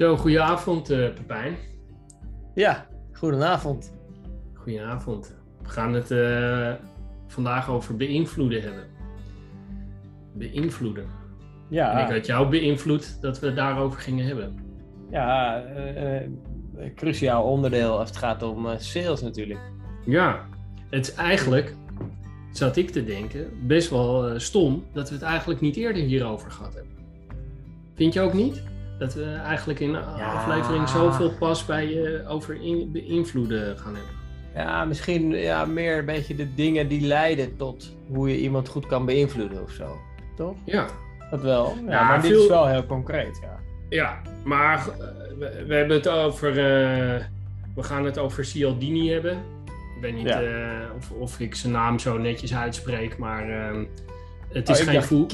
Zo, goedenavond uh, Pepijn. Ja, goedenavond. Goedenavond. We gaan het uh, vandaag over beïnvloeden hebben. Beïnvloeden. Ja. En ik had jou beïnvloed dat we het daarover gingen hebben. Ja, uh, cruciaal onderdeel als het gaat om sales natuurlijk. Ja, het is eigenlijk, zat ik te denken, best wel stom dat we het eigenlijk niet eerder hierover gehad hebben. Vind je ook niet? Dat we eigenlijk in de aflevering zoveel pas bij je over in, beïnvloeden gaan hebben. Ja, misschien ja, meer een beetje de dingen die leiden tot hoe je iemand goed kan beïnvloeden of zo. Toch? Ja. Dat wel. Ja, maar dit is wel heel concreet, ja. Ja, maar uh, we, we, hebben het over... Uh, we gaan het over Cialdini hebben. Ik weet niet uh, of, of ik zijn naam zo netjes uitspreek, maar ehm, het is oh, geen voel.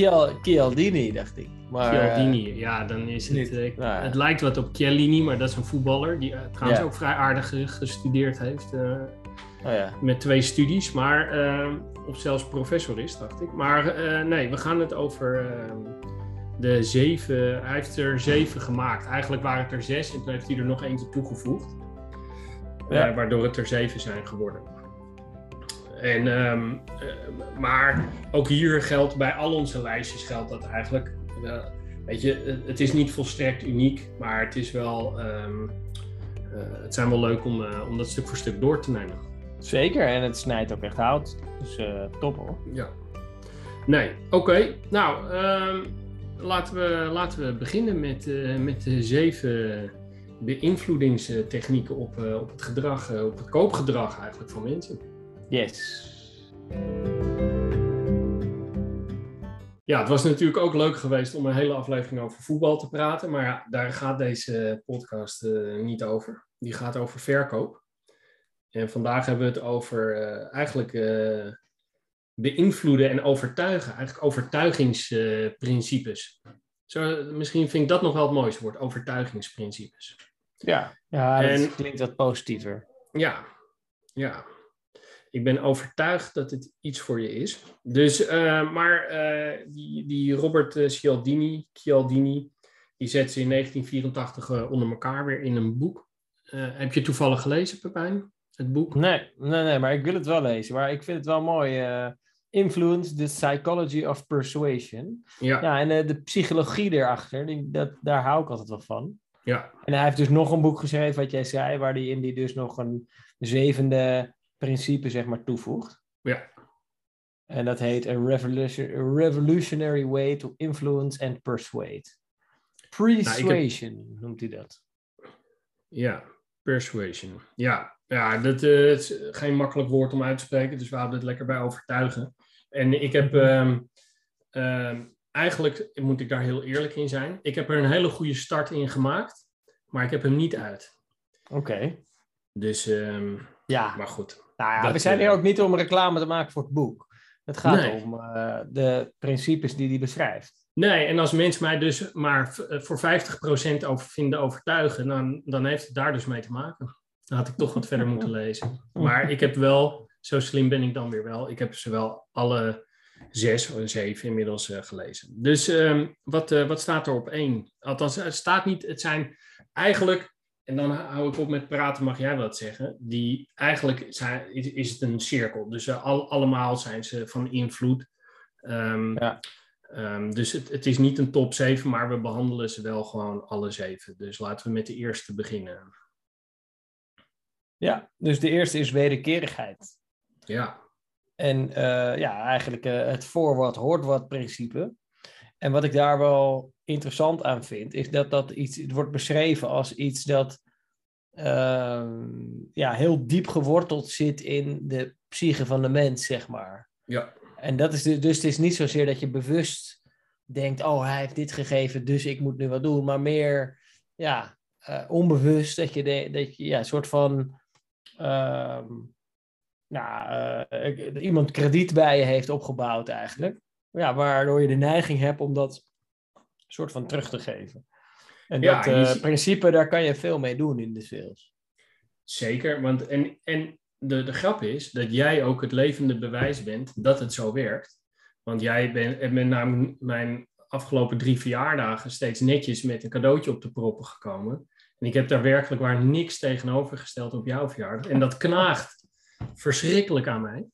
Chialdini, dacht ik. Maar, Chialdini, uh, ja, dan is het... Uh, nou, het lijkt wat op Chiellini, maar dat is een voetballer die uh, trouwens ook vrij aardig gestudeerd heeft. Oh, ja. Met twee studies, maar... of zelfs professor is, dacht ik. Maar nee, we gaan het over de zeven... Hij heeft er zeven gemaakt. Eigenlijk waren het er zes en toen heeft hij er nog eentje toegevoegd. Ja. waardoor het er zeven zijn geworden. En, um, maar ook hier geldt bij al onze lijstjes geldt dat eigenlijk. Uh, weet je, het is niet volstrekt uniek, maar het is wel. Um, uh, het zijn wel leuk om, uh, om dat stuk voor stuk door te nemen. Zeker, en het snijdt ook echt hout. Dus top hoor. Ja. Nee, oké. Okay. Nou, um, laten, we, laten we beginnen met, met de zeven beïnvloedingstechnieken op, op het gedrag, op het koopgedrag eigenlijk van mensen. Yes. Ja, het was natuurlijk ook leuk geweest om een hele aflevering over voetbal te praten. Maar ja, daar gaat deze podcast uh, niet over. Die gaat over verkoop. En vandaag hebben we het over uh, eigenlijk uh, beïnvloeden en overtuigen. Eigenlijk overtuigingsprincipes. Zo, misschien vind ik dat nog wel het mooiste woord, overtuigingsprincipes. Ja, ja dat en, klinkt wat positiever. Ja, ja ik ben overtuigd dat het iets voor je is. Dus, uh, maar uh, die, die Robert uh, Cialdini, Cialdini, die zet ze in 1984 onder elkaar weer in een boek. heb je toevallig gelezen, Pepijn? Het boek? Nee, nee, nee, maar ik wil het wel lezen. Maar ik vind het wel mooi. Influence, the Psychology of Persuasion. Ja, ja en de psychologie erachter, die, dat, daar hou ik altijd wel van. Ja. En hij heeft dus nog een boek geschreven, wat jij zei, waar hij in die dus nog een zevende principe zeg maar toevoegt. Ja. En dat heet a, revolution, a revolutionary way to influence and persuade. Persuasion nou, noemt hij dat. Ja, persuasion. Ja, ja dat uh, is geen makkelijk woord om uit te spreken, dus we houden het lekker bij overtuigen. En ik heb um, um, eigenlijk, moet ik daar heel eerlijk in zijn, ik heb er een hele goede start in gemaakt, maar ik heb hem niet uit. Oké. Dus, um, ja. maar goed. Nou ja, we zijn hier ook niet om reclame te maken voor het boek. Het gaat om uh, de principes die hij beschrijft. Nee, en als mensen mij dus maar eh, voor 50% over vinden overtuigen, dan, dan heeft het daar dus mee te maken. Dan had ik toch wat verder moeten lezen. Maar ik heb wel, zo slim ben ik dan weer wel, ik heb ze wel alle zes of zeven inmiddels uh, gelezen. Dus um, wat, uh, wat staat er op één? Althans, het staat niet, het zijn eigenlijk en dan hou ik op met praten, mag jij wat zeggen. Die eigenlijk is, het een cirkel. Dus uh, al, allemaal zijn ze van invloed. Um, ja. um, dus het, het, is niet een top 7, maar we behandelen ze wel gewoon alle zeven. Dus laten we met de eerste beginnen. Ja, dus de eerste is wederkerigheid. Ja. En uh, ja, eigenlijk uh, het voor wat hoort wat principe. En wat ik daar wel interessant aan vind, is dat dat iets, het wordt beschreven als iets dat uh, ja, heel diep geworteld zit in de psyche van de mens, zeg maar. Ja. En dat is de, dus het is niet zozeer dat je bewust denkt, oh, hij heeft dit gegeven, dus ik moet nu wat doen, maar meer, ja, uh, onbewust dat je, de, dat je ja, een soort van, uh, nou, uh, iemand krediet bij je heeft opgebouwd eigenlijk. Ja, waardoor je de neiging hebt om dat soort van terug te geven. En ja, dat uh, principe, daar kan je veel mee doen in de sales. Zeker, want en, en de, de grap is dat jij ook het levende bewijs bent dat het zo werkt. Want jij bent, bent namelijk mijn afgelopen drie verjaardagen steeds netjes met een cadeautje op de proppen gekomen. En ik heb daar werkelijk waar niks tegenover gesteld op jouw verjaardag. En dat knaagt verschrikkelijk aan mij.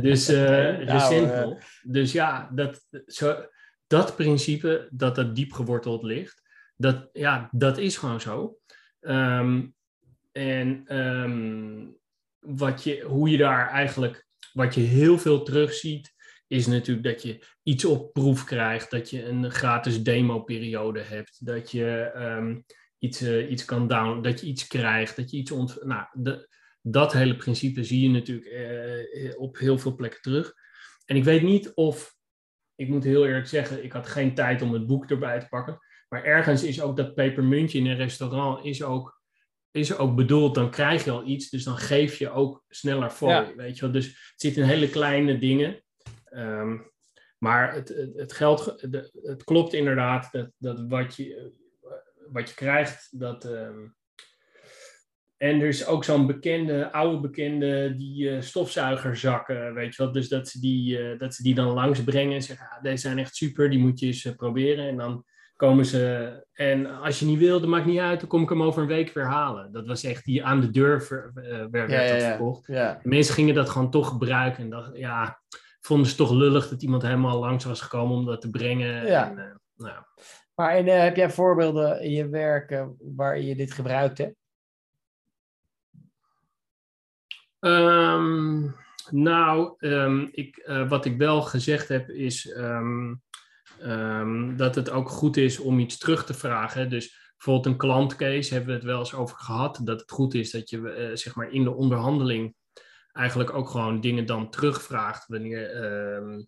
Dus, uh, dus simpel. Dus ja, dat, zo, dat principe dat dat diep geworteld ligt, dat, ja, dat is gewoon zo. Ehm, en um, wat je, hoe je daar eigenlijk, wat je heel veel terugziet, is natuurlijk dat je iets op proef krijgt, dat je een gratis demo-periode hebt, dat je um, iets, uh, iets kan downloaden, dat je iets krijgt, dat je iets ont... Nou, de, dat hele principe zie je natuurlijk uh, op heel veel plekken terug. En ik weet niet of, ik moet heel eerlijk zeggen, ik had geen tijd om het boek erbij te pakken. Maar ergens is ook dat pepermuntje in een restaurant is ook, is ook bedoeld, dan krijg je al iets, dus dan geef je ook sneller voor. Weet je wel? Dus het zit in hele kleine dingen. Um, maar het, het, het, geld, het klopt inderdaad dat, dat wat, je, wat je krijgt, dat. Um, en er is ook zo'n bekende, oude bekende, die uh, stofzuigerzakken, weet je wel. Dus dat ze die, uh, dat ze die dan langs brengen en zeggen, ah, deze zijn echt super, die moet je eens uh, proberen. En dan komen ze, en als je niet wil, dat maakt niet uit, dan kom ik hem over een week weer halen. Dat was echt die aan de deur ver, werd ja, dat verkocht. Ja. Mensen gingen dat gewoon toch gebruiken en dachten, ja, vonden ze toch lullig dat iemand helemaal langs was gekomen om dat te brengen. Ja. En, nou. Maar en, heb jij voorbeelden in je werk waar je dit gebruikt hebt? Um, nou, um, ik, uh, wat ik wel gezegd heb is um, dat het ook goed is om iets terug te vragen. Dus bijvoorbeeld een klantcase hebben we het wel eens over gehad. Dat het goed is dat je uh, zeg maar in de onderhandeling eigenlijk ook gewoon dingen dan terugvraagt. Wanneer,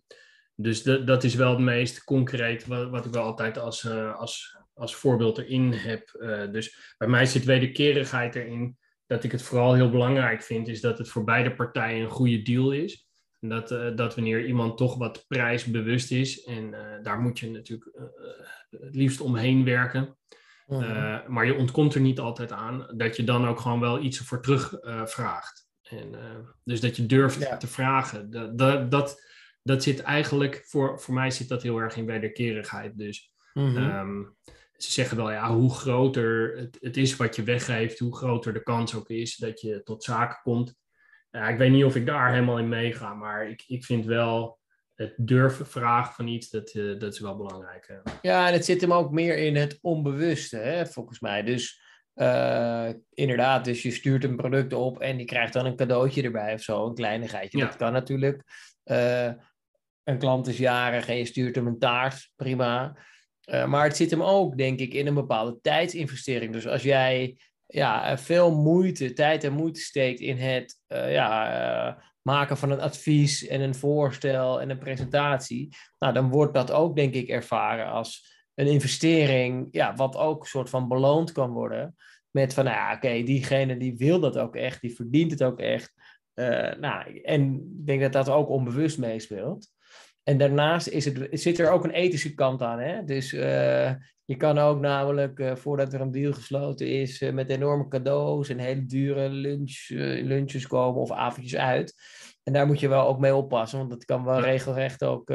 dus dat is wel het meest concreet wat, wat ik wel altijd als, uh, als, als voorbeeld erin heb. dus bij mij zit wederkerigheid erin dat ik het vooral heel belangrijk vind, is dat het voor beide partijen een goede deal is. En dat, uh, dat wanneer iemand toch wat prijsbewust is, en uh, daar moet je natuurlijk uh, het liefst omheen werken. Mhm. maar je ontkomt er niet altijd aan dat je dan ook gewoon wel iets ervoor terug vraagt. En, dus dat je durft te vragen. Dat, dat, dat, dat, zit eigenlijk, voor, voor mij zit dat heel erg in wederkerigheid. Dus mm -hmm ze zeggen wel, ja, hoe groter het, het, is wat je weggeeft, hoe groter de kans ook is dat je tot zaken komt. Ja, ik weet niet of ik daar helemaal in meega, maar ik, ik vind wel het durven vragen van iets, dat, uh, dat is wel belangrijk. Ja, en het zit hem ook meer in het onbewuste, hè, volgens mij. Dus uh, inderdaad, dus je stuurt een product op en die krijgt dan een cadeautje erbij of zo, een kleinigheidje. Ja. Dat kan natuurlijk. Uh, een klant is jarig en je stuurt hem een taart, prima. Uh, maar het zit hem ook, denk ik, in een bepaalde tijdsinvestering. Dus als jij ja, veel moeite, tijd en moeite steekt in het uh, ja, maken van een advies en een voorstel en een presentatie, nou, dan wordt dat ook, denk ik, ervaren als een investering, ja, wat ook een soort van beloond kan worden. Met van, nou ja, oké, diegene die wil dat ook echt, die verdient het ook echt. nou, en ik denk dat dat ook onbewust meespeelt. En daarnaast is het, zit er ook een ethische kant aan. Hè? Dus uh, je kan ook namelijk, uh, voordat er een deal gesloten is, uh, met enorme cadeaus en hele dure lunch, lunches komen of avondjes uit. En daar moet je wel ook mee oppassen, want dat kan wel regelrecht ook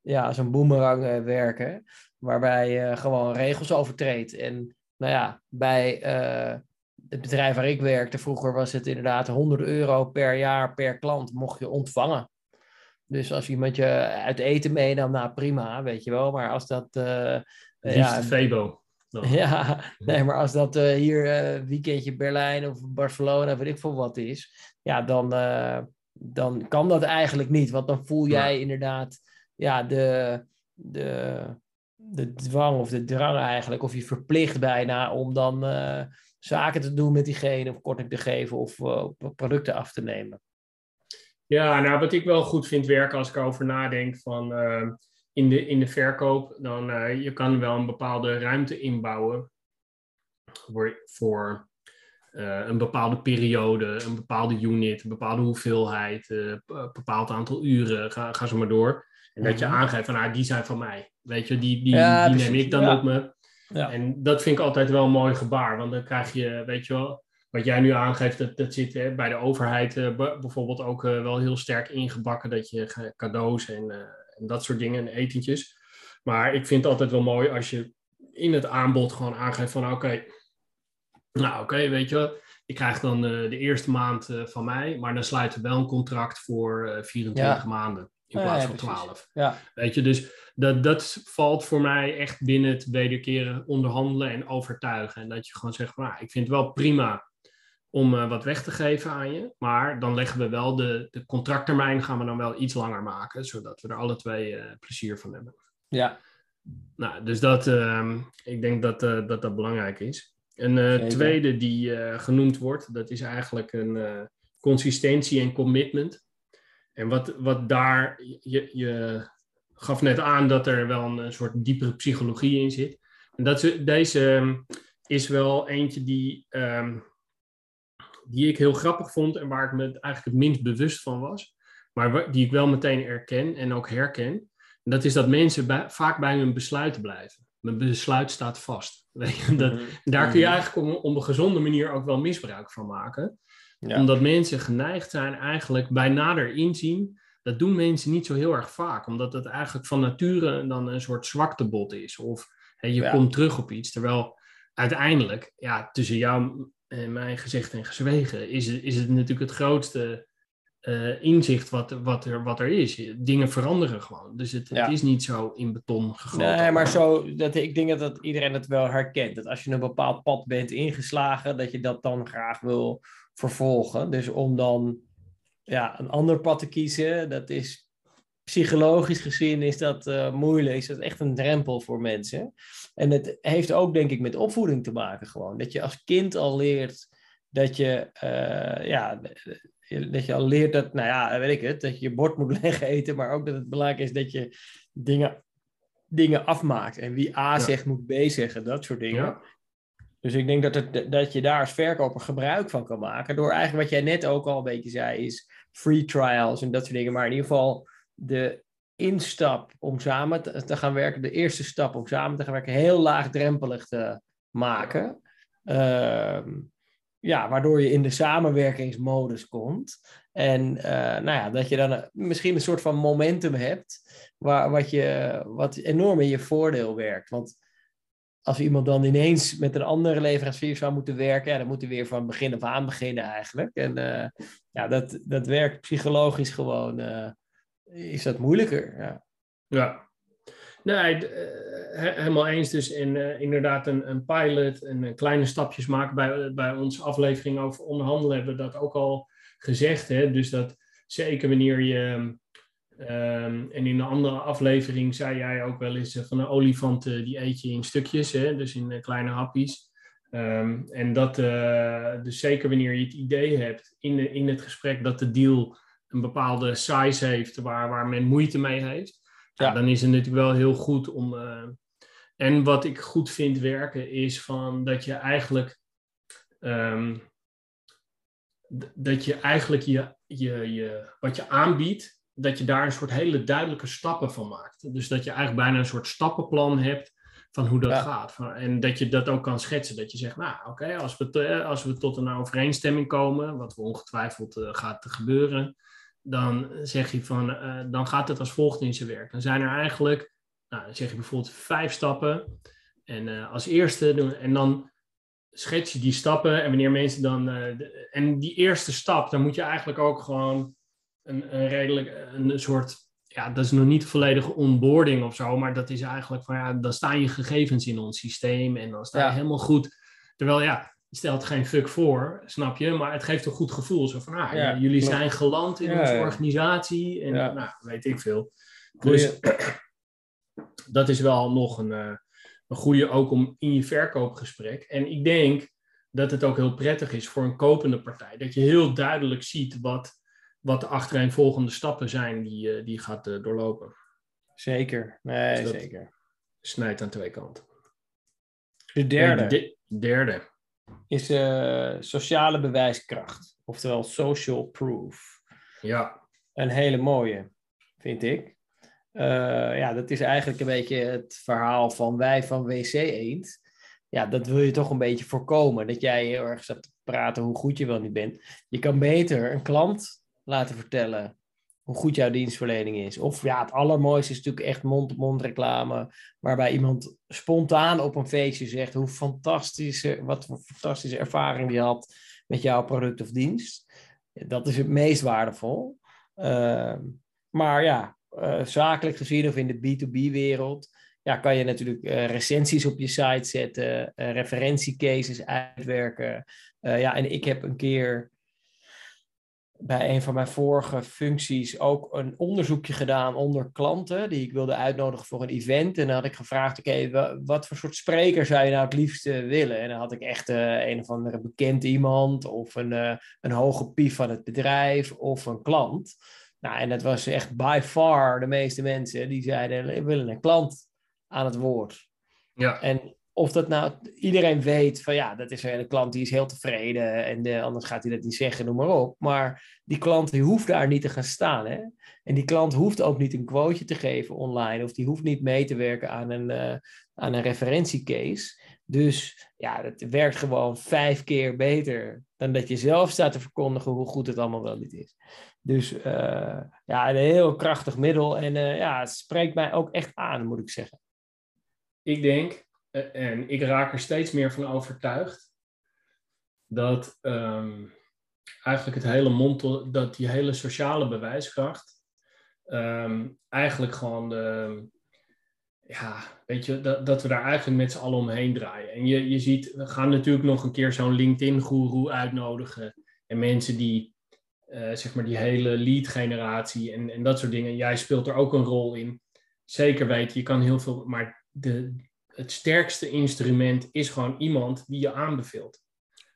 ja, als een boemerang werken. Waarbij je gewoon regels overtreedt. En nou ja, bij het bedrijf waar ik werkte vroeger was het inderdaad 100 euro per jaar per klant mocht je ontvangen. Dus als iemand je uit eten meenam, nou prima, weet je wel. Maar als dat... Uh, ja, Febo. Ja, nee, maar als dat uh, hier uh, weekendje Berlijn of Barcelona, weet ik veel wat is, ja, dan, uh, dan kan dat eigenlijk niet. Want dan voel jij ja. inderdaad ja, de, de, de dwang of de drang eigenlijk, of je verplicht bijna om dan zaken te doen met diegene, of korting te geven of producten af te nemen. Ja, nou wat ik wel goed vind werken als ik erover nadenk van uh, in, de, in de verkoop, dan uh, je kan wel een bepaalde ruimte inbouwen voor, voor uh, een bepaalde periode, een bepaalde unit, een bepaalde hoeveelheid, een bepaald aantal uren, ga, ga zo maar door. En dat je mhm. aangeeft van, ah, die zijn van mij. Weet je, die, die, ja, die neem ik dan ja. op me. Ja. En dat vind ik altijd wel een mooi gebaar, want dan krijg je, weet je wel, wat jij nu aangeeft, dat, dat zit hè, bij de overheid uh, bijvoorbeeld ook uh, wel heel sterk ingebakken. Dat je cadeaus en, uh, en, dat soort dingen en etentjes. Maar ik vind het altijd wel mooi als je in het aanbod gewoon aangeeft van oké, nou oké, weet je wel, ik krijg dan de eerste maand van mij, maar dan sluiten we wel een contract voor uh, 24 ja. maanden in plaats ja, van 12. Ja. Weet je, dus dat, dat valt voor mij echt binnen het wederkeren onderhandelen en overtuigen. En dat je gewoon zegt, nou, ik vind het wel prima om uh, wat weg te geven aan je. Maar dan leggen we wel de, de contracttermijn gaan we dan wel iets langer maken, zodat we er alle twee uh, plezier van hebben. Ja. Nou, dus dat, uh, ik denk dat, uh, dat dat belangrijk is. Een tweede die genoemd wordt, dat is eigenlijk een consistentie en commitment. En wat, wat daar, je, je gaf net aan dat er wel een, soort diepere psychologie in zit. En dat, deze ehm, is wel eentje die, um, die ik heel grappig vond en waar ik me eigenlijk het minst bewust van was. Maar die ik wel meteen erken en ook herken. En dat is dat mensen bij, vaak bij hun besluiten blijven. Mijn besluit staat vast. dat, mhm. Daar kun je mhm. eigenlijk op, op, een gezonde manier ook wel misbruik van maken. Omdat mensen geneigd zijn eigenlijk bij nader inzien dat doen mensen niet zo heel erg vaak, omdat het eigenlijk van nature dan een soort zwaktebod is. Of je komt terug op iets, terwijl uiteindelijk, ja, tussen jou en mij gezegd en gezwegen, is het, is het natuurlijk het grootste uh, inzicht wat, wat, er, wat er is. Dingen veranderen gewoon. Dus het, het, is niet zo in beton gegoten. Nee, maar zo, dat, ik denk dat iedereen het wel herkent. Dat als je een bepaald pad bent ingeslagen, dat je dat dan graag wil vervolgen. Dus om dan ja, een ander pad te kiezen, dat is psychologisch gezien is dat uh, moeilijk. Is dat echt een drempel voor mensen. En het heeft ook denk ik met opvoeding te maken gewoon. Dat je als kind al leert dat je, uh, ja, dat je al leert dat, nou ja, weet ik het, dat je je bord moet leggen eten, maar ook dat het belangrijk is dat je dingen, dingen afmaakt. En wie A zegt, moet B zeggen, dat soort dingen. Ja. Dus ik denk dat, het, dat je daar als verkoper gebruik van kan maken. Door eigenlijk wat jij net ook al een beetje zei, is free trials en dat soort dingen. Maar in ieder geval de instap om samen te, gaan werken, de eerste stap om samen te gaan werken, heel laagdrempelig te maken. Uh, ja, waardoor je in de samenwerkingsmodus komt. En uh, nou ja, dat je dan een, misschien een soort van momentum hebt, waar, wat, je, wat enorm in je voordeel werkt. Want als iemand dan ineens met een andere leverancier zou moeten werken, ja, dan moet hij weer van begin af aan beginnen eigenlijk. En uh, ja, dat, dat werkt psychologisch gewoon, is dat moeilijker. Ja. ja. Nee, uh, helemaal eens. Dus in, inderdaad een, een pilot en kleine stapjes maken. Bij, bij onze aflevering over onderhandelen hebben we dat ook al gezegd. Hè? Dus dat zeker wanneer je Um, en in een andere aflevering zei jij ook wel eens van een olifant die eet je in stukjes, hè, dus in kleine hapjes. Um, en dat, dus zeker wanneer je het idee hebt in, de, in het gesprek dat de deal een bepaalde size heeft waar, waar men moeite mee heeft, ja. dan is het natuurlijk wel heel goed om. en wat ik goed vind werken is van dat je eigenlijk. Um, dat je eigenlijk je, je, je, wat je aanbiedt, dat je daar een soort hele duidelijke stappen van maakt. Dus dat je eigenlijk bijna een soort stappenplan hebt van hoe dat gaat. En dat je dat ook kan schetsen. Dat je zegt, nou oké, als, we als we tot een overeenstemming komen, wat we ongetwijfeld uh, gaat gebeuren, dan zeg je van, uh, dan gaat het als volgt in zijn werk. Dan zijn er eigenlijk, nou, dan zeg je bijvoorbeeld vijf stappen. En uh, als eerste doen, en dan schets je die stappen. En wanneer mensen dan, de, en die eerste stap, dan moet je eigenlijk ook gewoon een, een redelijk, een soort, ja, dat is nog niet volledige onboarding of zo, maar dat is eigenlijk van, ja, dan staan je gegevens in ons systeem en dan sta je helemaal goed. Terwijl, ja, stelt geen fuck voor, snap je, maar het geeft een goed gevoel. Zo van, ah, ja, jullie zijn geland in onze organisatie en, nou, weet ik veel. Dus dat is wel nog een, uh, een goede ook om in je verkoopgesprek. En ik denk dat het ook heel prettig is voor een kopende partij. Dat je heel duidelijk ziet wat wat de achtereenvolgende stappen zijn die, uh, die gaat uh, doorlopen. Zeker, nee, dus zeker. Snijdt aan twee kanten. De derde. de derde. Is uh, sociale bewijskracht, oftewel social proof. Ja. Een hele mooie, vind ik. ja, dat is eigenlijk een beetje het verhaal van wij van WC Eend. Ja, dat wil je toch een beetje voorkomen. Dat jij heel erg staat te praten hoe goed je wel niet bent. Je kan beter een klant laten vertellen hoe goed jouw dienstverlening is. Of ja, het allermooiste is natuurlijk echt mond-op-mond reclame, waarbij iemand spontaan op een feestje zegt hoe fantastische, wat voor fantastische ervaring die had met jouw product of dienst. Dat is het meest waardevol. Ehm, maar ja, uh, zakelijk gezien of in de B2B-wereld, ja, kan je natuurlijk uh, recensies op je site zetten, uh, referentiecases uitwerken. ja, en ik heb een keer bij een van mijn vorige functies ook een onderzoekje gedaan onder klanten die ik wilde uitnodigen voor een event. En dan had ik gevraagd, oké, wat voor soort spreker zou je nou het liefste willen? En dan had ik echt uh, een of andere bekend iemand of een, uh, een hoge pief van het bedrijf of een klant. Nou, en dat was echt by far de meeste mensen die zeiden, we willen een klant aan het woord. Ja. En of dat nou iedereen weet van ja, dat is een klant die is heel tevreden en de, anders gaat hij dat niet zeggen, noem maar op. Maar die klant die hoeft daar niet te gaan staan. Hè? En die klant hoeft ook niet een quoteje te geven online of die hoeft niet mee te werken aan een, uh, aan een referentiecase. Dus ja, het werkt gewoon vijf keer beter dan dat je zelf staat te verkondigen hoe goed het allemaal wel niet is. Dus uh, ja, een heel krachtig middel en uh, ja, het spreekt mij ook echt aan, moet ik zeggen. Ik denk eh, en ik raak er steeds meer van overtuigd dat um, eigenlijk het hele mond, dat die hele sociale bewijskracht um, eigenlijk gewoon de, ja, weet je, dat, dat we daar eigenlijk met z'n allen omheen draaien. En je, je ziet, we gaan natuurlijk nog een keer zo'n LinkedIn-goeroe uitnodigen. En mensen die, uh, zeg maar, die hele lead-generatie en, en dat soort dingen. Jij speelt er ook een rol in. Zeker weten, je kan heel veel, maar de, het sterkste instrument is gewoon iemand die je aanbeveelt.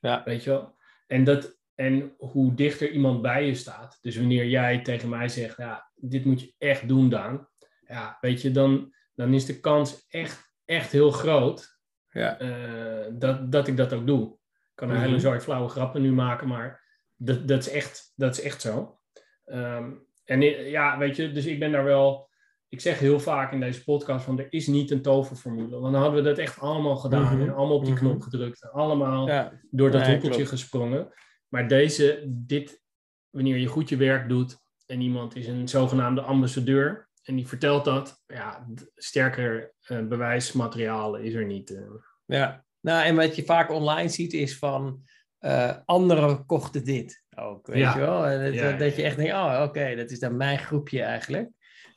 Ja. Weet je wel? En, dat, en hoe dichter iemand bij je staat. Dus wanneer jij tegen mij zegt, ja, dit moet je echt doen, Daan. Ja, weet je, dan, dan is de kans echt, echt heel groot ja. Uh, dat, dat ik dat ook doe. Ik kan een mm hele zooi flauwe grappen nu maken, maar dat, dat, is, echt, dat is echt zo. Um, en ja, weet je, dus ik ben daar wel ik zeg heel vaak in deze podcast van er is niet een toverformule. Want dan hadden we dat echt allemaal gedaan mhm. en allemaal op die knop mhm. gedrukt. Allemaal door dat hoepeltje gesprongen. Maar deze, dit, wanneer je goed je werk doet en iemand is een zogenaamde ambassadeur en die vertelt dat, ja, sterker uh, bewijsmateriaal is er niet. Uh. Ja, nou en wat je vaak online ziet is van uh, anderen kochten dit ook, weet je wel. En dat, dat je echt denkt, oh oké, dat is dan mijn groepje eigenlijk.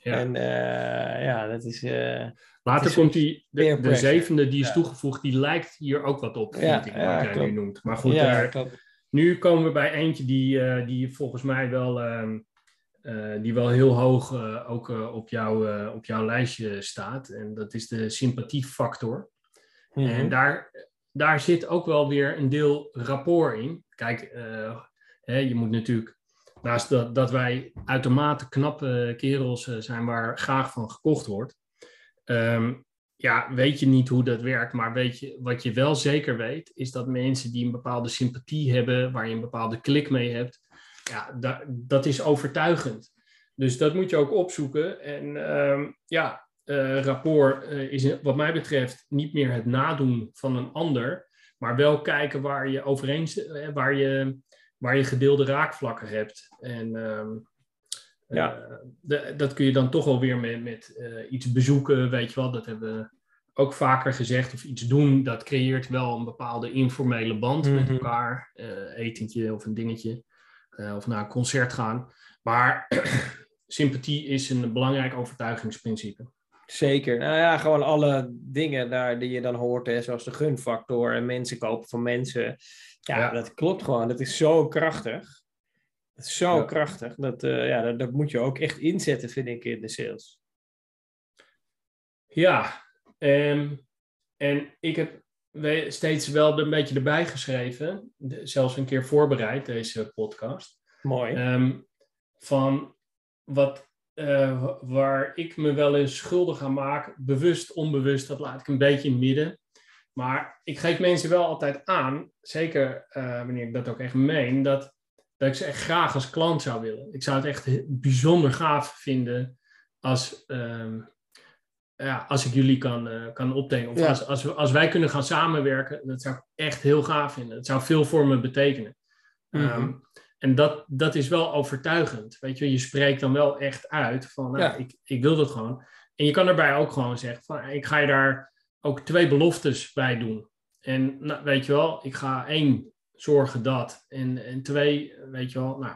Ja. En uh, ja, dat is. Uh, Later komt die, de, de, zevende die is toegevoegd, die lijkt hier ook wat op, vind ik, wat jij nu noemt. Maar goed, daar, nu komen we bij eentje die, uh, die volgens mij wel, uh, die wel heel hoog ook op, jou, op jouw lijstje staat. En dat is de sympathiefactor. Mm -hmm. En daar, daar zit ook wel weer een deel rapport in. Kijk, hè, je moet natuurlijk Naast dat, wij uitermate knappe kerels eh, zijn waar graag van gekocht wordt. Ehm, ja, weet je niet hoe dat werkt, maar weet je, wat je wel zeker weet, is dat mensen die een bepaalde sympathie hebben, waar je een bepaalde klik mee hebt, ja, dat, is overtuigend. Dus dat moet je ook opzoeken. En ehm, ja, uh, rapport uh, is wat mij betreft niet meer het nadoen van een ander, maar wel kijken waar je overeen, waar je waar je gedeelde raakvlakken hebt. En ehm, ja. Eh, de, dat kun je dan toch wel weer met, met uh, iets bezoeken, weet je wel. Dat hebben we ook vaker gezegd. Of iets doen, dat creëert wel een bepaalde informele band met mhm. elkaar. Uh, etentje of een dingetje. of naar een concert gaan. Maar sympathie is een belangrijk overtuigingsprincipe. Zeker. Nou ja, gewoon alle dingen daar die je dan hoort, hè, zoals de gunfactor en mensen kopen van mensen. Ja, dat klopt gewoon. Dat is zo krachtig. Dat is zo krachtig. Dat, uh, ja, dat, dat, moet je ook echt inzetten, vind ik, in de sales. Ja, um, en ik heb steeds wel een beetje erbij geschreven, zelfs een keer voorbereid, deze podcast. Mooi. Um, van wat, uh, waar ik me wel eens schuldig aan maak, bewust, onbewust, dat laat ik een beetje in het midden. Maar ik geef mensen wel altijd aan, zeker uh, wanneer ik dat ook echt meen, dat, dat ik ze echt graag als klant zou willen. Ik zou het echt bijzonder gaaf vinden als, uh, ja, als ik jullie kan, uh, kan optekenen. Of als, als, we, als wij kunnen gaan samenwerken, dat zou ik echt heel gaaf vinden. Dat zou veel voor me betekenen. Mm en dat, dat is wel overtuigend. Weet je, je spreekt dan wel echt uit van, nou, ik, ik wil dat gewoon. En je kan daarbij ook gewoon zeggen van, ik ga je daar ook twee beloftes bij doen. En nou, weet je wel, ik ga één zorgen dat. En, en twee, weet je wel, nou.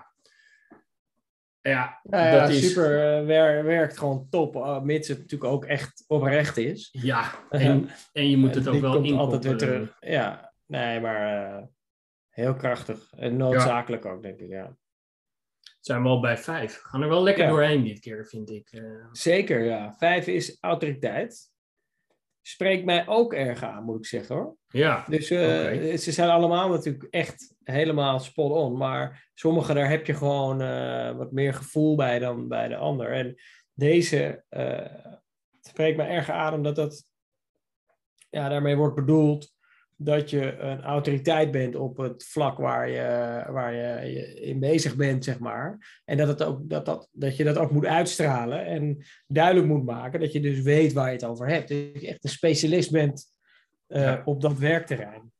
Ja, ja dat is... super. Uh, werkt gewoon top, uh, mits het natuurlijk ook echt oprecht is. Ja, en, en je moet het ook wel in. altijd weer terug. Ja, nee, maar uh, heel krachtig. En noodzakelijk ook, denk ik, ja. Zijn we al bij vijf. Gaan er wel lekker doorheen dit keer, vind ik. Zeker, ja. Vijf is autoriteit spreekt mij ook erg aan, moet ik zeggen hoor. Ja. Dus uh, ze zijn allemaal natuurlijk echt helemaal spot on. Maar sommige daar heb je gewoon uh, wat meer gevoel bij dan bij de ander. En deze uh, spreekt mij erg aan omdat dat ja, daarmee wordt bedoeld dat je een autoriteit bent op het vlak waar je, waar je in bezig bent, zeg maar. En dat, het ook, dat, dat, dat je dat ook moet uitstralen en duidelijk moet maken dat je dus weet waar je het over hebt. Dat je echt een specialist bent uh, op dat werkterrein.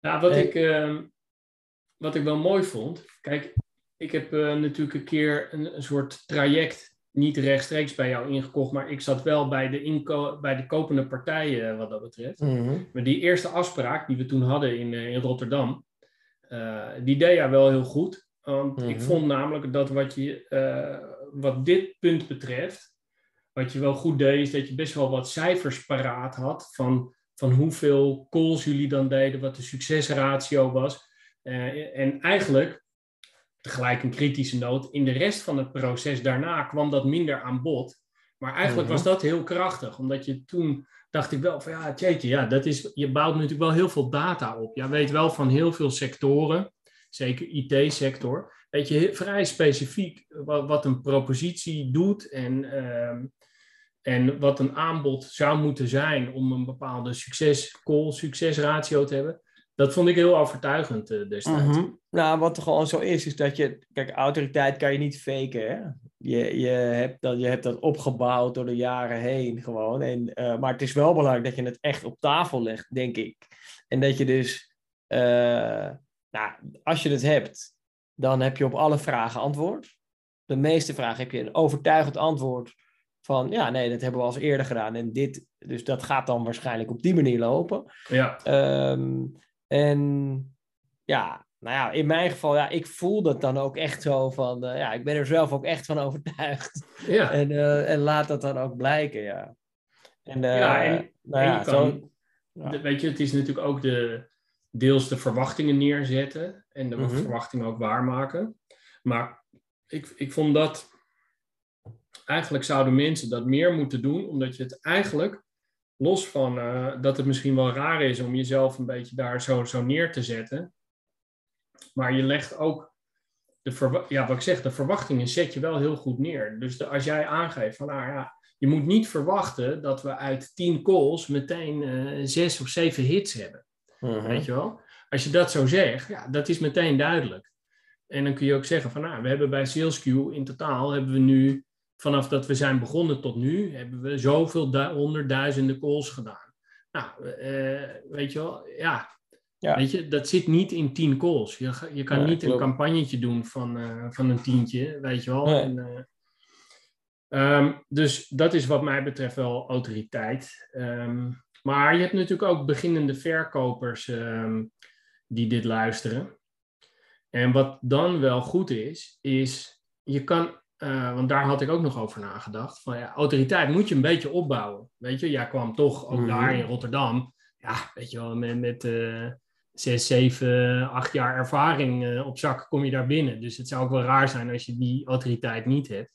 Ja, wat, ik, uh, wat ik wel mooi vond, kijk, ik heb uh, natuurlijk een keer een, een soort traject niet rechtstreeks bij jou ingekocht, maar ik zat wel bij de, inko bij de kopende partijen wat dat betreft. Mm Maar die eerste afspraak die we toen hadden in, eh, in Rotterdam, uh, die deed jij wel heel goed. Want ik mhm. vond namelijk dat wat, je, uh, wat dit punt betreft, wat je wel goed deed, is dat je best wel wat cijfers paraat had van, van hoeveel calls jullie dan deden, wat de succesratio was. en eigenlijk tegelijk een kritische noot. In de rest van het proces daarna kwam dat minder aan bod. Maar eigenlijk was mhm. dat heel krachtig, omdat je toen dacht ik wel van ja, tjeetje, ja, dat is, je bouwt natuurlijk wel heel veel data op. Je weet wel van heel veel sectoren, zeker IT-sector, weet je vrij specifiek wat, wat een propositie doet en, ehm, en wat een aanbod zou moeten zijn om een bepaalde succes, call, succesratio te hebben dat vond ik heel overtuigend uh, destijds. Mhm. Nou, wat er gewoon zo is, is dat je... Kijk, autoriteit kan je niet faken, hè? Je, je, hebt dat, je hebt dat opgebouwd door de jaren heen gewoon. En, uh, maar het is wel belangrijk dat je het echt op tafel legt, denk ik. En dat je dus... Uh, nou, als je het hebt, dan heb je op alle vragen antwoord. De meeste vragen heb je een overtuigend antwoord van... Ja, nee, dat hebben we al eerder gedaan. En dit... Dus dat gaat dan waarschijnlijk op die manier lopen. Ja. Um, en ja, nou ja, in mijn geval, ja, ik voel dat dan ook echt zo van, uh, ja, ik ben er zelf ook echt van overtuigd. Ja. En, uh, en laat dat dan ook blijken, ja. En, uh, ja, en, nou ja, kan, zo, weet je, het is natuurlijk ook de, deels de verwachtingen neerzetten en de mm -hmm. verwachtingen ook waarmaken. Maar ik, ik vond dat, eigenlijk zouden mensen dat meer moeten doen, omdat je het eigenlijk los van uh, dat het misschien wel raar is om jezelf een beetje daar zo, zo neer te zetten. Maar je legt ook, de ja, wat ik zeg, de verwachtingen zet je wel heel goed neer. Dus de, als jij aangeeft van, nou ja, je moet niet verwachten dat we uit tien calls meteen uh, zes of zeven hits hebben. Mhm. Weet je wel? Als je dat zo zegt, ja, dat is meteen duidelijk. En dan kun je ook zeggen van, nou, we hebben bij SalesQ in totaal hebben we nu vanaf dat we zijn begonnen tot nu, hebben we zoveel honderdduizenden calls gedaan. Nou, uh, weet je wel, ja. ja. Weet je, dat zit niet in tien calls. Je, je kan niet een campagnetje doen van, uh, van een tientje, weet je wel. Nee. En, uh, dus dat is wat mij betreft wel autoriteit. Um, maar je hebt natuurlijk ook beginnende verkopers um, die dit luisteren. En wat dan wel goed is, is je kan uh, want daar had ik ook nog over nagedacht. Van ja, autoriteit moet je een beetje opbouwen. Weet je, jij kwam toch ook mm daar in Rotterdam. Ja, weet je wel, met, met uh, zes, zeven, acht jaar ervaring uh, op zak kom je daar binnen. Dus het zou ook wel raar zijn als je die autoriteit niet hebt.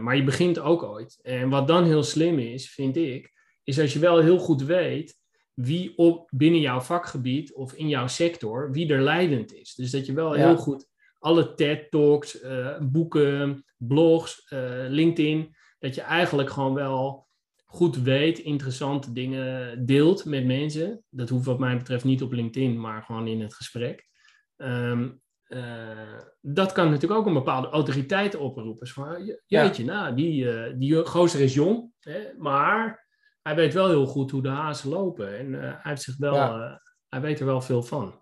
maar je begint ook ooit. En wat dan heel slim is, vind ik, is als je wel heel goed weet wie op, binnen jouw vakgebied of in jouw sector, wie er leidend is. Dus dat je wel heel goed alle TED-talks, uh, boeken, blogs, uh, LinkedIn, dat je eigenlijk gewoon wel goed weet, interessante dingen deelt met mensen. Dat hoeft wat mij betreft niet op LinkedIn, maar gewoon in het gesprek. Um, uh, dat kan natuurlijk ook een bepaalde autoriteit oproepen. Dus van, ja. nou, die, uh, die gozer is jong, hè, maar hij weet wel heel goed hoe de hazen lopen. En uh, hij, heeft zich wel, ja. hij weet er wel veel van.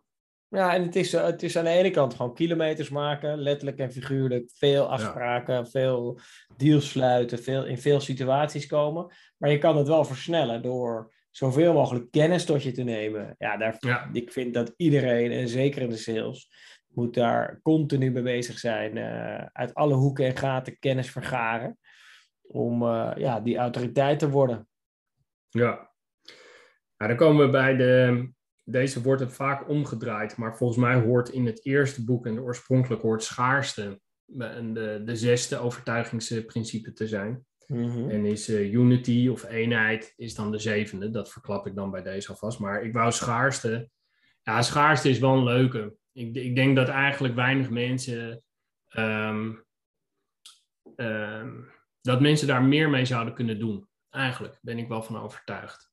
Ja, en het is, het is aan de ene kant gewoon kilometers maken, letterlijk en figuurlijk. Veel afspraken, veel deals sluiten, veel, in veel situaties komen. Maar je kan het wel versnellen door zoveel mogelijk kennis tot je te nemen. Ja, daar, ik vind dat iedereen, en zeker in de sales, moet daar continu mee bezig zijn. Uh, uit alle hoeken en gaten kennis vergaren. Om uh, ja, die autoriteit te worden. Ja. Nou, dan komen we bij de. Deze wordt het vaak omgedraaid, maar volgens mij hoort in het eerste boek en de oorspronkelijk hoort schaarste en de, de zesde overtuigingsprincipe te zijn. Mhm. En is uh, unity of eenheid is dan de zevende. Dat verklap ik dan bij deze alvast. Maar ik wou schaarste. Ja, schaarste is wel een leuke. Ik, ik denk dat eigenlijk weinig mensen. Ehm, ehm, dat mensen daar meer mee zouden kunnen doen. Eigenlijk ben ik wel van overtuigd.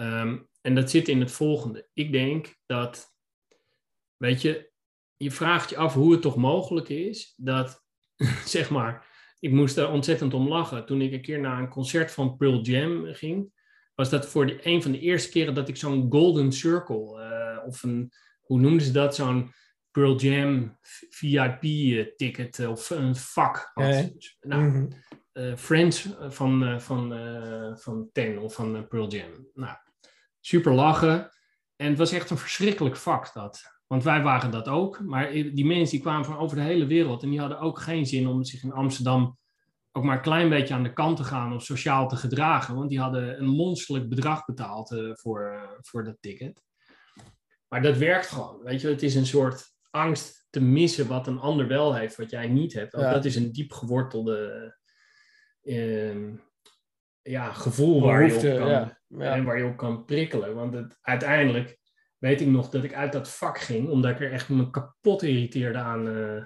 Ehm, en dat zit in het volgende. Ik denk dat, weet je, je vraagt je af hoe het toch mogelijk is dat, zeg maar, ik moest er ontzettend om lachen. Toen ik een keer naar een concert van Pearl Jam ging, was dat voor de, een van de eerste keren dat ik zo'n Golden Circle, uh, of een, hoe noemden ze dat, zo'n Pearl Jam VIP-ticket eh, of een vak had. Nou, mm Friends van, van, van Ten of van Pearl Jam. Nou, super lachen. En het was echt een verschrikkelijk vak dat. Want wij waren dat ook. Maar die mensen die kwamen van over de hele wereld. En die hadden ook geen zin om zich in Amsterdam ook maar een klein beetje aan de kant te gaan of sociaal te gedragen. Want die hadden een monsterlijk bedrag betaald uh, voor, uh, voor dat ticket. Maar dat werkt gewoon. Weet je, het is een soort angst te missen wat een ander wel heeft, wat jij niet hebt. Dat is een diep gewortelde uh, ja, gevoel waar je, op kan, ja. En waar je op kan prikkelen. Want het, uiteindelijk weet ik nog dat ik uit dat vak ging, omdat ik er echt me kapot irriteerde aan. Uh,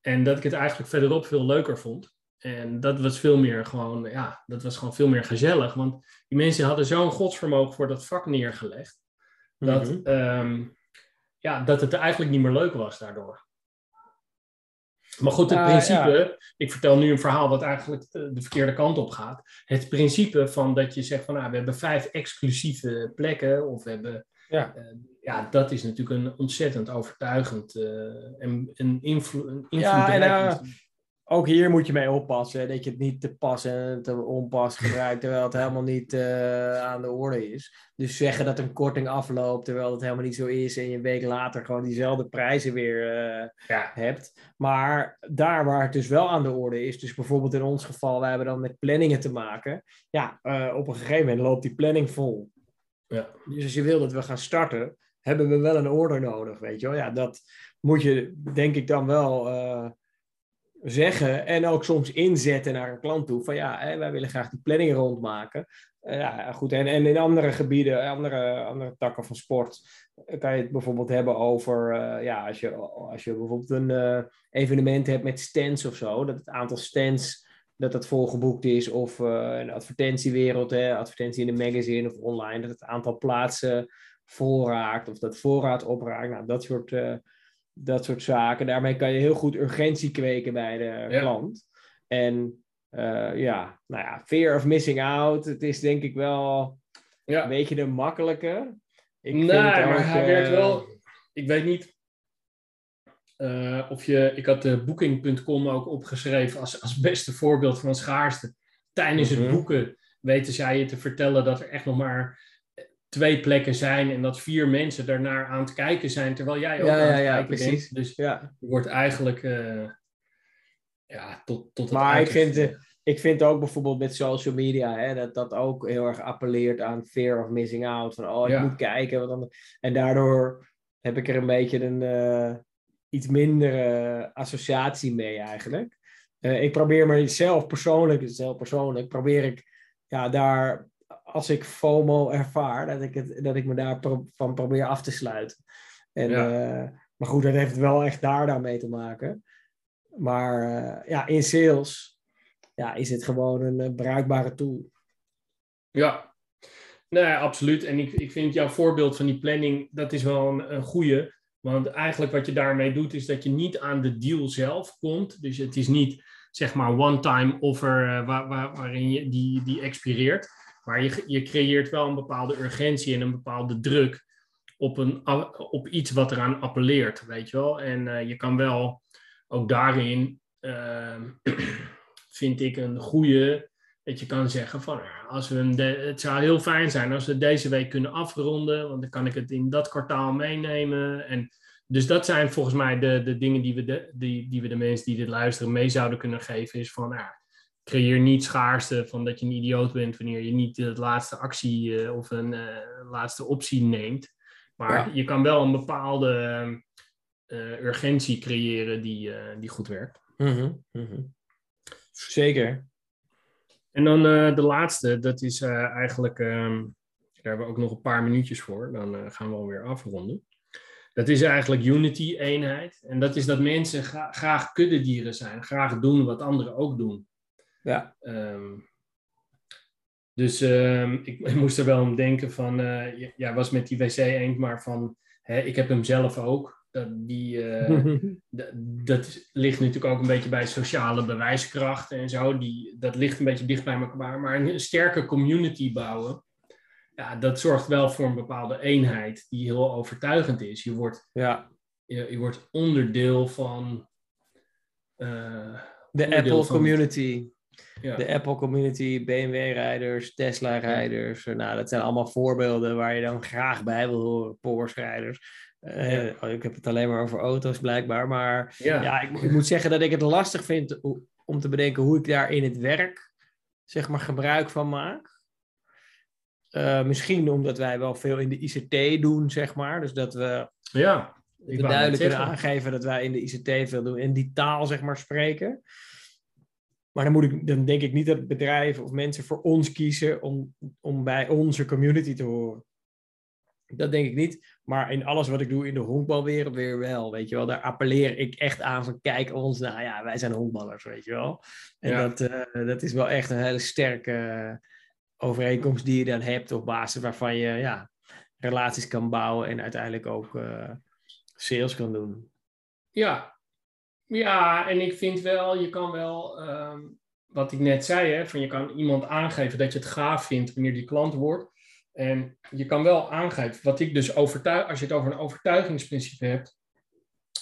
en dat ik het eigenlijk verderop veel leuker vond. En dat was veel meer gewoon, ja, dat was gewoon veel meer gezellig. Want die mensen hadden zo'n godsvermogen voor dat vak neergelegd. Dat, mm -hmm. ja, dat het eigenlijk niet meer leuk was daardoor. Maar goed, het principe, ik vertel nu een verhaal wat eigenlijk de, verkeerde kant op gaat. Het principe van dat je zegt van nou, we hebben vijf exclusieve plekken of we hebben ja. Uh, ja, dat is natuurlijk een ontzettend overtuigend uh, en een, invloed. Een ja, en, ook hier moet je mee oppassen. Dat je het niet te pas en te onpas gebruikt, terwijl het helemaal niet aan de orde is. Dus zeggen dat een korting afloopt, terwijl het helemaal niet zo is. En je een week later gewoon diezelfde prijzen weer ja. hebt. Maar daar waar het dus wel aan de orde is, dus bijvoorbeeld in ons geval, wij hebben dan met planningen te maken. Ja, op een gegeven moment loopt die planning vol. Ja. Dus als je wil dat we gaan starten, hebben we wel een order nodig, weet je wel. Ja, dat moet je denk ik dan wel zeggen en ook soms inzetten naar een klant toe. Van ja, hè, wij willen graag die planning rondmaken. Uh, ja, goed. En, en in andere gebieden, andere, andere takken van sport, kan je het bijvoorbeeld hebben over, uh, ja, als je, als je bijvoorbeeld een evenement hebt met stands of zo, dat het aantal stands dat dat volgeboekt is. Of een advertentiewereld, hè, advertentie in de magazine of online, dat het aantal plaatsen vol raakt of dat voorraad opraakt. Nou, dat soort, dat soort zaken. Daarmee kan je heel goed urgentie kweken bij de klant. En uh, ja, nou ja, fear of missing out. Het is denk ik wel ja. een beetje de makkelijke. Ik nee, maar hij werkt wel. Ik weet niet uh, of je, ik had de Booking.com ook opgeschreven als, als beste voorbeeld van schaarste. Tijdens het mhm. boeken weten zij je te vertellen dat er echt nog maar twee plekken zijn en dat vier mensen daarnaar aan het kijken zijn, terwijl jij ook aan het ja, kijken precies. bent. Dus ja. je wordt eigenlijk uh, ja, tot, tot Maar ik vind, ik vind ook bijvoorbeeld met social media hè, dat dat ook heel erg appelleert aan fear of missing out. Van oh, ik moet kijken. Wat. En daardoor heb ik er een beetje een, uh, iets minder uh, associatie mee eigenlijk. Ik probeer mezelf persoonlijk, zelf persoonlijk, probeer ik ja, daar, als ik FOMO ervaar, dat ik, het, dat ik me daarvan pro probeer af te sluiten. En, ja. uh, maar goed, dat heeft wel echt daar dan mee te maken. Maar ja, in sales ja, is het gewoon een bruikbare tool. Ja, nee, absoluut. En ik, ik vind jouw voorbeeld van die planning, dat is wel een, een goede. Want eigenlijk wat je daarmee doet, is dat je niet aan de deal zelf komt. Dus het is niet zeg maar one-time offer waar, waar, waarin je die, die expireert. Maar je, je creëert wel een bepaalde urgentie en een bepaalde druk op, een, op iets wat eraan appelleert, weet je wel. En je kan wel ook daarin, ehm, vind ik, een goede dat je kan zeggen van als we een het zou heel fijn zijn als we deze week kunnen afronden, want dan kan ik het in dat kwartaal meenemen. En dus dat zijn volgens mij de, de dingen die we de, die, die we de mensen die dit luisteren mee zouden kunnen geven. Is van creëer niet schaarste van dat je een idioot bent wanneer je niet de laatste actie uh, of een uh, laatste optie neemt. Maar je kan wel een bepaalde uh, urgentie creëren die, die goed werkt. Mm -hmm. Zeker. En dan de laatste, dat is eigenlijk, um, daar hebben we ook nog een paar minuutjes voor, dan gaan we alweer afronden. Dat is eigenlijk unity-eenheid. En dat is dat mensen gra graag kuddedieren zijn, graag doen wat anderen ook doen. Ja. Um, dus um, ik, ik, moest er wel om denken van, ja, was met die wc eend, maar van, hè, ik heb hem zelf ook dat, die, uh, dat ligt natuurlijk ook een beetje bij sociale bewijskrachten en zo. Die, dat ligt een beetje dicht bij elkaar. Maar een sterke community bouwen, ja, dat zorgt wel voor een bepaalde eenheid die heel overtuigend is. Je wordt, ja. je, je wordt onderdeel van. Uh, de Apple community. Ja. De Apple community, BMW-rijders, Tesla-rijders. Nou, dat zijn allemaal voorbeelden waar je dan graag bij wil horen. Porsche-rijders. Uh, ik heb het alleen maar over auto's blijkbaar. Maar ja, ik, ik, moet zeggen dat ik het lastig vind om te bedenken hoe ik daar in het werk zeg maar, gebruik van maak. Uh, misschien omdat wij wel veel in de ICT doen, zeg maar. Dus dat we, ja, we duidelijk kunnen aangeven dat wij in de ICT veel doen en die taal zeg maar spreken. Maar dan, moet ik, dan denk ik niet dat bedrijven of mensen voor ons kiezen om, om bij onze community te horen. Dat denk ik niet. Maar in alles wat ik doe in de honkbalwereld weer wel. Weet je wel, daar appelleer ik echt aan van kijk ons. Nou ja, wij zijn honkballers, weet je wel. En dat, uh, dat is wel echt een hele sterke overeenkomst die je dan hebt op basis waarvan je ja, relaties kan bouwen en uiteindelijk ook uh, sales kan doen. Ja. Ja, en ik vind wel, je kan wel, um, wat ik net zei, hè, van je kan iemand aangeven dat je het gaaf vindt wanneer die klant wordt. En je kan wel aangeven, wat ik dus overtuig, als je het over een overtuigingsprincipe hebt,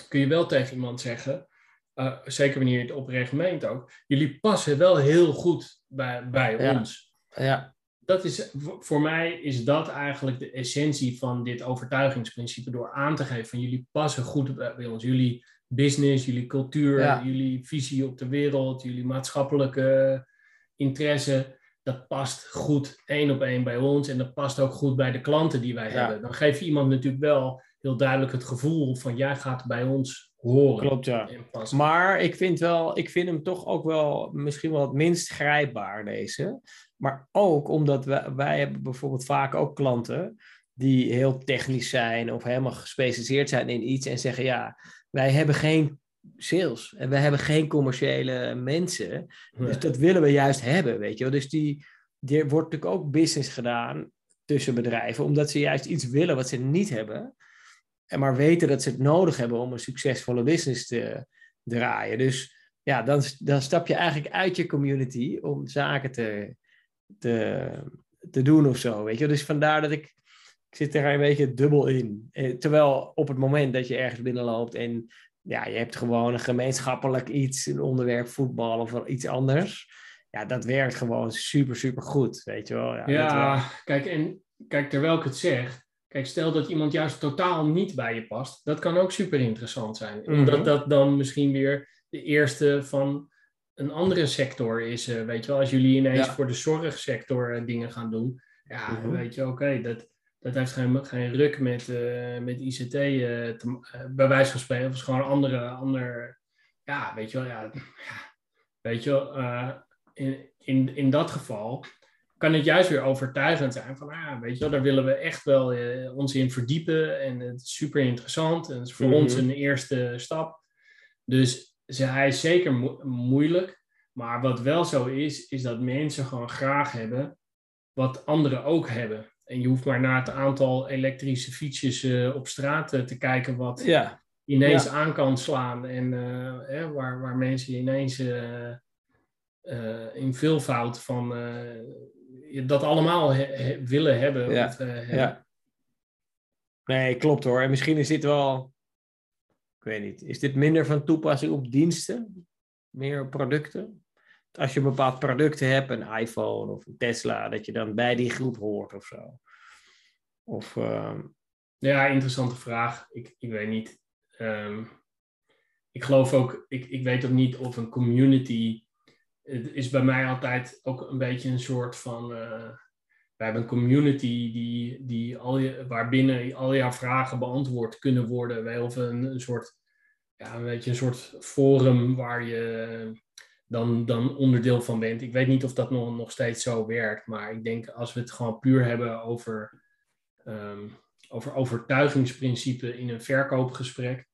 kun je wel tegen iemand zeggen, uh, zeker wanneer je het oprecht meent ook, jullie passen wel heel goed bij, bij ons. Ja. Dat is, voor mij is dat eigenlijk de essentie van dit overtuigingsprincipe, door aan te geven van jullie passen goed bij ons. Jullie business, jullie cultuur, jullie visie op de wereld, jullie maatschappelijke interesse dat past goed één op één bij ons en dat past ook goed bij de klanten die wij hebben. Dan geef je iemand natuurlijk wel heel duidelijk het gevoel van jij gaat bij ons horen. Klopt, ja. Maar ik vind, wel, ik vind hem toch ook wel misschien wel het minst grijpbaar, deze. Maar ook omdat wij, wij hebben bijvoorbeeld vaak ook klanten die heel technisch zijn of helemaal gespecialiseerd zijn in iets en zeggen ja, wij hebben geen sales. En we hebben geen commerciële mensen. Dus dat willen we juist hebben, weet je wel. Dus die, er wordt natuurlijk ook business gedaan tussen bedrijven, omdat ze juist iets willen wat ze niet hebben. En maar weten dat ze het nodig hebben om een succesvolle business te draaien. Dus ja, dan, dan stap je eigenlijk uit je community om zaken te, te, te doen of zo, weet je. Dus vandaar dat ik, ik zit er een beetje dubbel in. Eh, terwijl op het moment dat je ergens binnenloopt en ja, je hebt gewoon een gemeenschappelijk iets, een onderwerp voetbal of iets anders. Ja, dat werkt gewoon super, super goed, weet je wel. Ja, ja kijk, en kijk, terwijl ik het zeg, kijk, stel dat iemand juist totaal niet bij je past, dat kan ook super interessant zijn. Mhm. Omdat dat dan misschien weer de eerste van een andere sector is, uh, weet je wel. Als jullie ineens voor de zorgsector uh, dingen gaan doen, ja, mhm. weet je, oké, dat dat heeft geen, geen ruk met, uh, met ICT, uh, eh, te, uh, bij wijze van spreken. Of is gewoon een andere, ander, ja, weet je wel, ja, weet je wel, in, in, in dat geval kan het juist weer overtuigend zijn van, ah, weet je wel, daar willen we echt wel ons in verdiepen en het is super interessant en het is voor ons mhm. een eerste stap. Dus hij is zeker moeilijk, maar wat wel zo is, is dat mensen gewoon graag hebben wat anderen ook hebben. En je hoeft maar naar het aantal elektrische fietsjes uh, op straat uh, te kijken wat ja. ineens ja. aan kan slaan. En uh, waar, waar mensen ineens in veelvoud van dat allemaal he willen hebben. Ja. Of, ja. Nee, klopt hoor. En misschien is dit wel, ik weet niet, is dit minder van toepassing op diensten? Meer op producten? Als je een bepaald product hebt, een iPhone of een Tesla, dat je dan bij die groep hoort of zo. Of, ehm, Ja, interessante vraag. Ik, ik weet niet. Ehm, ik geloof ook, ik, ik weet ook niet of een community. Het is bij mij altijd ook een beetje een soort van. Uh, we hebben een community die, die al je, waarbinnen al jouw vragen beantwoord kunnen worden. Wij of een, een soort. Ja, een beetje een soort forum waar je dan, dan onderdeel van bent. Ik weet niet of dat nog, nog steeds zo werkt, maar ik denk als we het gewoon puur hebben over, um, over overtuigingsprincipe in een verkoopgesprek,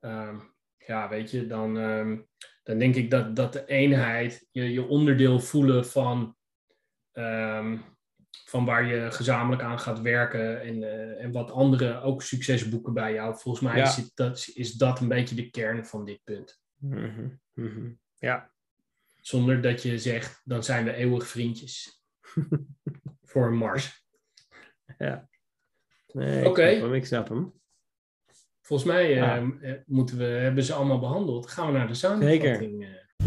um, ja, weet je, dan, um, dan denk ik dat, dat de eenheid, je, je onderdeel voelen van, van waar je gezamenlijk aan gaat werken en, uh, en wat anderen ook succes boeken bij jou. Volgens mij ja. is, dat, is dat een beetje de kern van dit punt. Mm -hmm. Mm -hmm. Ja, zonder dat je zegt, dan zijn we eeuwig vriendjes. Voor Mars. Ja. Nee, Oké. Ik snap hem. Volgens mij uh, moeten we, hebben ze allemaal behandeld. Gaan we naar de samenvatting. Zeker. Eh.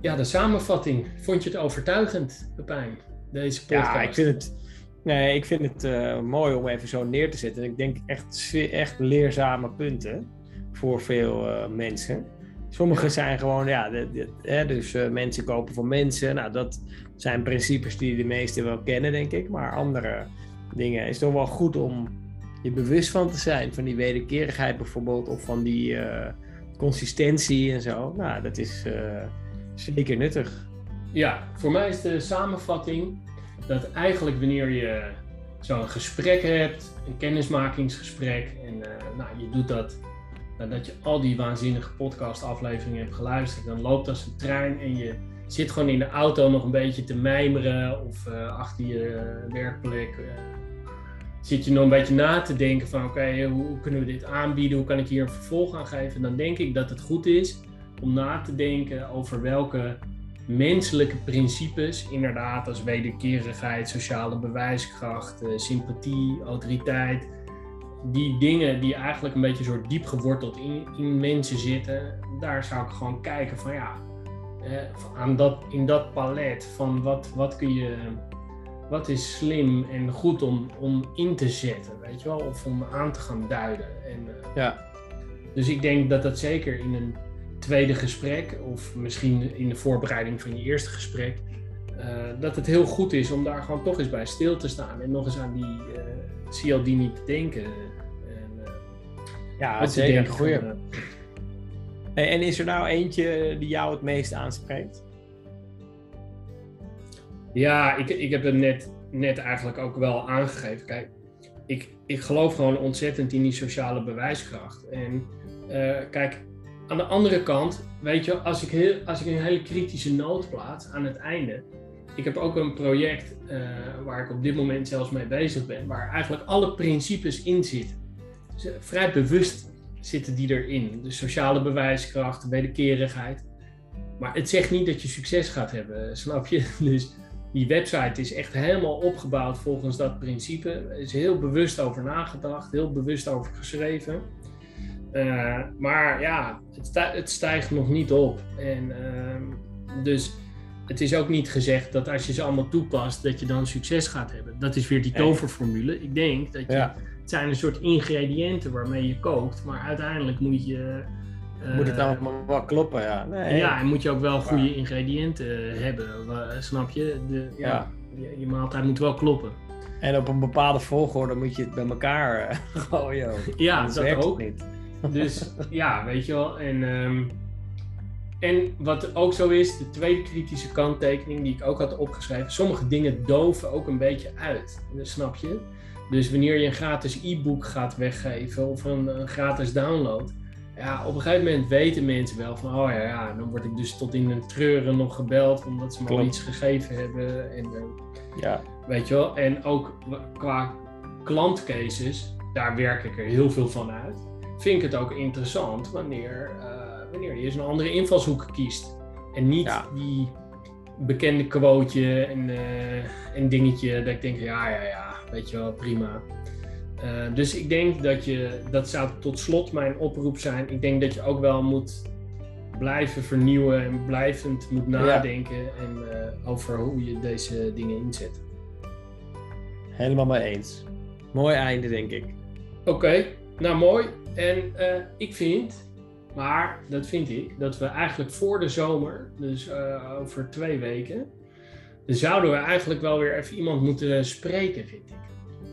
Ja, de samenvatting. Vond je het overtuigend, Pepijn? Deze podcast? Ja, ik vind het, nee, ik vind het uh, mooi om even zo neer te zetten. Ik denk echt, echt leerzame punten voor veel uh, mensen. Sommige zijn gewoon, ja, hè, dus uh, mensen kopen voor mensen. Nou, dat zijn principes die de meesten wel kennen, denk ik. Maar andere dingen is toch wel goed om je bewust van te zijn. Van die wederkerigheid bijvoorbeeld, of van die uh, consistentie en zo. Nou, dat is zeker nuttig. Ja, voor mij is de samenvatting dat eigenlijk wanneer je zo'n gesprek hebt, een kennismakingsgesprek, en nou, je doet dat nadat je al die waanzinnige podcast-afleveringen hebt geluisterd, dan loopt als een trein en je zit gewoon in de auto nog een beetje te mijmeren of uh, achter je werkplek. Uh, zit je nog een beetje na te denken van oké, hoe, kunnen we dit aanbieden, hoe kan ik hier een vervolg aan geven? Dan denk ik dat het goed is om na te denken over welke menselijke principes, inderdaad als wederkerigheid, sociale bewijskracht, sympathie, autoriteit, die dingen die eigenlijk een beetje soort diep geworteld in, in mensen zitten, daar zou ik gewoon kijken van ja, eh, aan dat, in dat palet van wat, wat kun je, wat is slim en goed om, om in te zetten, weet je wel, of om aan te gaan duiden. En, uh, ja. Dus ik denk dat dat zeker in een tweede gesprek, of misschien in de voorbereiding van je eerste gesprek, uh, dat het heel goed is om daar gewoon toch eens bij stil te staan en nog eens aan die CLD niet te denken. Ja, zeker. Een goeie. En is er nou eentje die jou het meest aanspreekt? Ja, ik, ik heb het net, net eigenlijk ook wel aangegeven. Kijk, ik, ik geloof gewoon ontzettend in die sociale bewijskracht. En uh, kijk, aan de andere kant, weet je, als ik, heel, als ik een hele kritische noot plaats aan het einde, ik heb ook een project uh, waar ik op dit moment zelfs mee bezig ben, waar eigenlijk alle principes in zitten. Vrij bewust zitten die erin. De sociale bewijskracht, de wederkerigheid. Maar het zegt niet dat je succes gaat hebben, snap je? Dus die website is echt helemaal opgebouwd volgens dat principe. Er is heel bewust over nagedacht, heel bewust over geschreven. Uh, maar ja, het, het, stijgt nog niet op. En ehm, dus het is ook niet gezegd dat als je ze allemaal toepast, dat je dan succes gaat hebben. Dat is weer die toverformule. Ik denk dat je, het zijn een soort ingrediënten waarmee je kookt, maar uiteindelijk moet je. Uh, moet het allemaal wel kloppen, ja. Nee. Ja, en moet je ook wel goede ingrediënten hebben, snap je? De, ja. Je, je, maaltijd moet wel kloppen. En op een bepaalde volgorde moet je het bij elkaar uh, gooien. Ja, dat, dat ook. Niet. Dus ja, weet je wel. En um, en wat ook zo is, de tweede kritische kanttekening die ik ook had opgeschreven, sommige dingen doven ook een beetje uit. Dat snap je? Dus wanneer je een gratis e-book gaat weggeven of een, gratis download, ja, op een gegeven moment weten mensen wel van, oh ja, ja, dan word ik dus tot in een treuren nog gebeld omdat ze me al iets gegeven hebben. En, uh, ja. Weet je wel? En ook qua klantcases, daar werk ik er heel veel van uit. Vind ik het ook interessant wanneer. Uh, wanneer je eens een andere invalshoek kiest. En niet die, bekende quoteje en, en dingetje dat ik denk, ja, ja, ja, weet je wel, prima. dus ik denk dat je, dat zou tot slot mijn oproep zijn. Ik denk dat je ook wel moet blijven vernieuwen en blijvend moet nadenken en, over hoe je deze dingen inzet. Helemaal mee eens. Mooi einde, denk ik. Oké, nou mooi. En uh, ik vind, maar dat vind ik, dat we eigenlijk voor de zomer, dus over twee weken, zouden we eigenlijk wel weer even iemand moeten spreken, vind ik.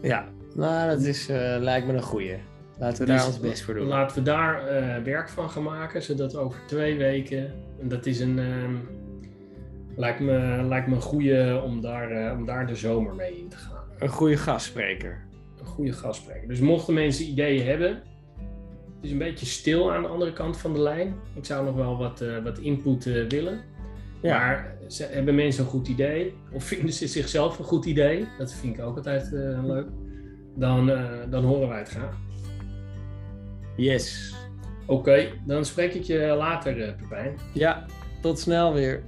Ja, nou dat is, uh, lijkt me een goeie. Laten we dus daar ons best voor doen. Laten we daar werk van gaan maken, zodat over twee weken, en dat is een, ehm, lijkt, me, lijkt me een goede om daar, om daar de zomer mee in te gaan. Een goede gastspreker goede gastspreker. Dus mochten mensen ideeën hebben, het is een beetje stil aan de andere kant van de lijn. Ik zou nog wel wat, wat input willen. Ja. Maar ze, hebben mensen een goed idee? Of vinden ze zichzelf een goed idee? Dat vind ik ook altijd uh, leuk. Dan, dan horen wij het graag. Yes. Oké, dan spreek ik je later, Pepijn. Ja, tot snel weer.